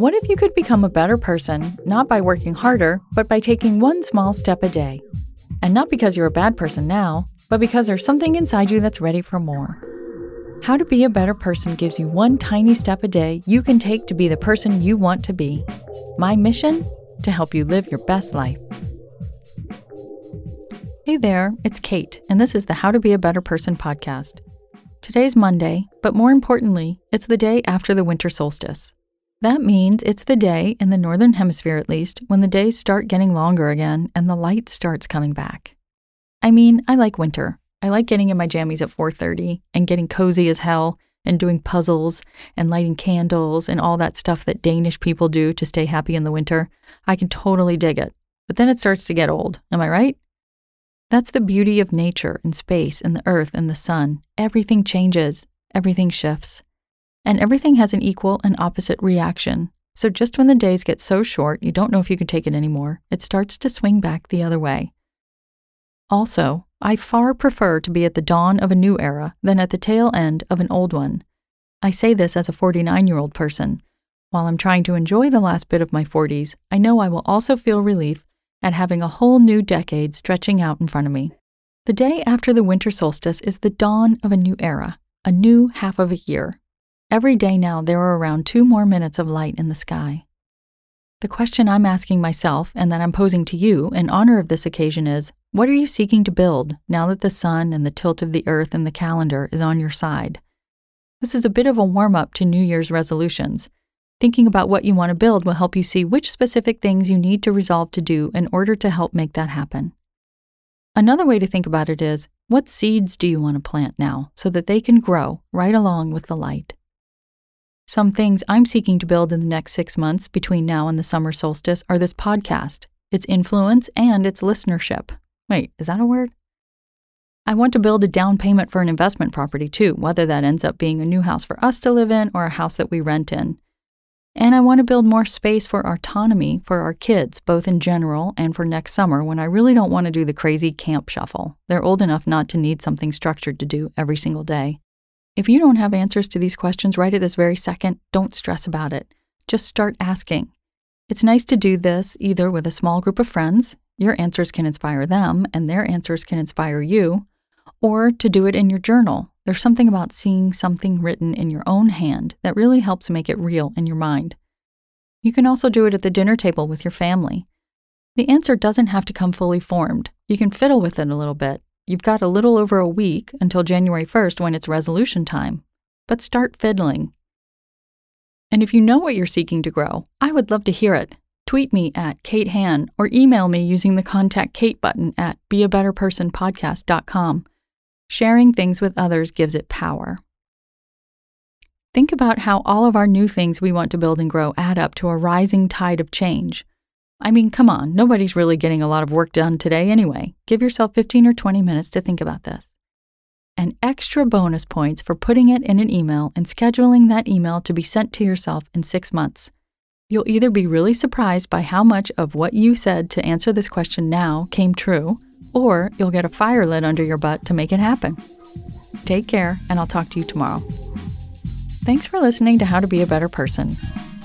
What if you could become a better person, not by working harder, but by taking one small step a day? And not because you're a bad person now, but because there's something inside you that's ready for more. How to Be a Better Person gives you one tiny step a day you can take to be the person you want to be. My mission? To help you live your best life. Hey there, it's Kate, and this is the How to Be a Better Person podcast. Today's Monday, but more importantly, it's the day after the winter solstice. That means it's the day, in the Northern Hemisphere at least, when the days start getting longer again and the light starts coming back. I mean, I like winter. I like getting in my jammies at 4:30 and getting cozy as hell and doing puzzles and lighting candles and all that stuff that Danish people do to stay happy in the winter. I can totally dig it. But then it starts to get old, am I right? That's the beauty of nature and space and the earth and the sun. Everything changes, everything shifts and everything has an equal and opposite reaction. So just when the days get so short you don't know if you can take it anymore, it starts to swing back the other way. Also, I far prefer to be at the dawn of a new era than at the tail end of an old one. I say this as a 49 year old person. While I'm trying to enjoy the last bit of my 40s, I know I will also feel relief at having a whole new decade stretching out in front of me. The day after the winter solstice is the dawn of a new era, a new half of a year, Every day now, there are around two more minutes of light in the sky. The question I'm asking myself and that I'm posing to you in honor of this occasion is what are you seeking to build now that the sun and the tilt of the earth and the calendar is on your side? This is a bit of a warm up to New Year's resolutions. Thinking about what you want to build will help you see which specific things you need to resolve to do in order to help make that happen. Another way to think about it is what seeds do you want to plant now so that they can grow right along with the light? Some things I'm seeking to build in the next six months between now and the summer solstice are this podcast, its influence, and its listenership. Wait, is that a word? I want to build a down payment for an investment property too, whether that ends up being a new house for us to live in or a house that we rent in. And I want to build more space for autonomy for our kids, both in general and for next summer when I really don't want to do the crazy camp shuffle. They're old enough not to need something structured to do every single day. If you don't have answers to these questions right at this very second, don't stress about it. Just start asking. It's nice to do this either with a small group of friends, your answers can inspire them and their answers can inspire you, or to do it in your journal. There's something about seeing something written in your own hand that really helps make it real in your mind. You can also do it at the dinner table with your family. The answer doesn't have to come fully formed. You can fiddle with it a little bit, You've got a little over a week until January 1st when it's resolution time, but start fiddling. And if you know what you're seeking to grow, I would love to hear it. Tweet me at Kate Han or email me using the Contact Kate button at beabetterpersonpodcast.com. Sharing things with others gives it power. Think about how all of our new things we want to build and grow add up to a rising tide of change. I mean, come on, nobody's really getting a lot of work done today anyway. Give yourself 15 or 20 minutes to think about this. And extra bonus points for putting it in an email and scheduling that email to be sent to yourself in six months. You'll either be really surprised by how much of what you said to answer this question now came true, or you'll get a fire lit under your butt to make it happen. Take care, and I'll talk to you tomorrow. Thanks for listening to How to Be a Better Person.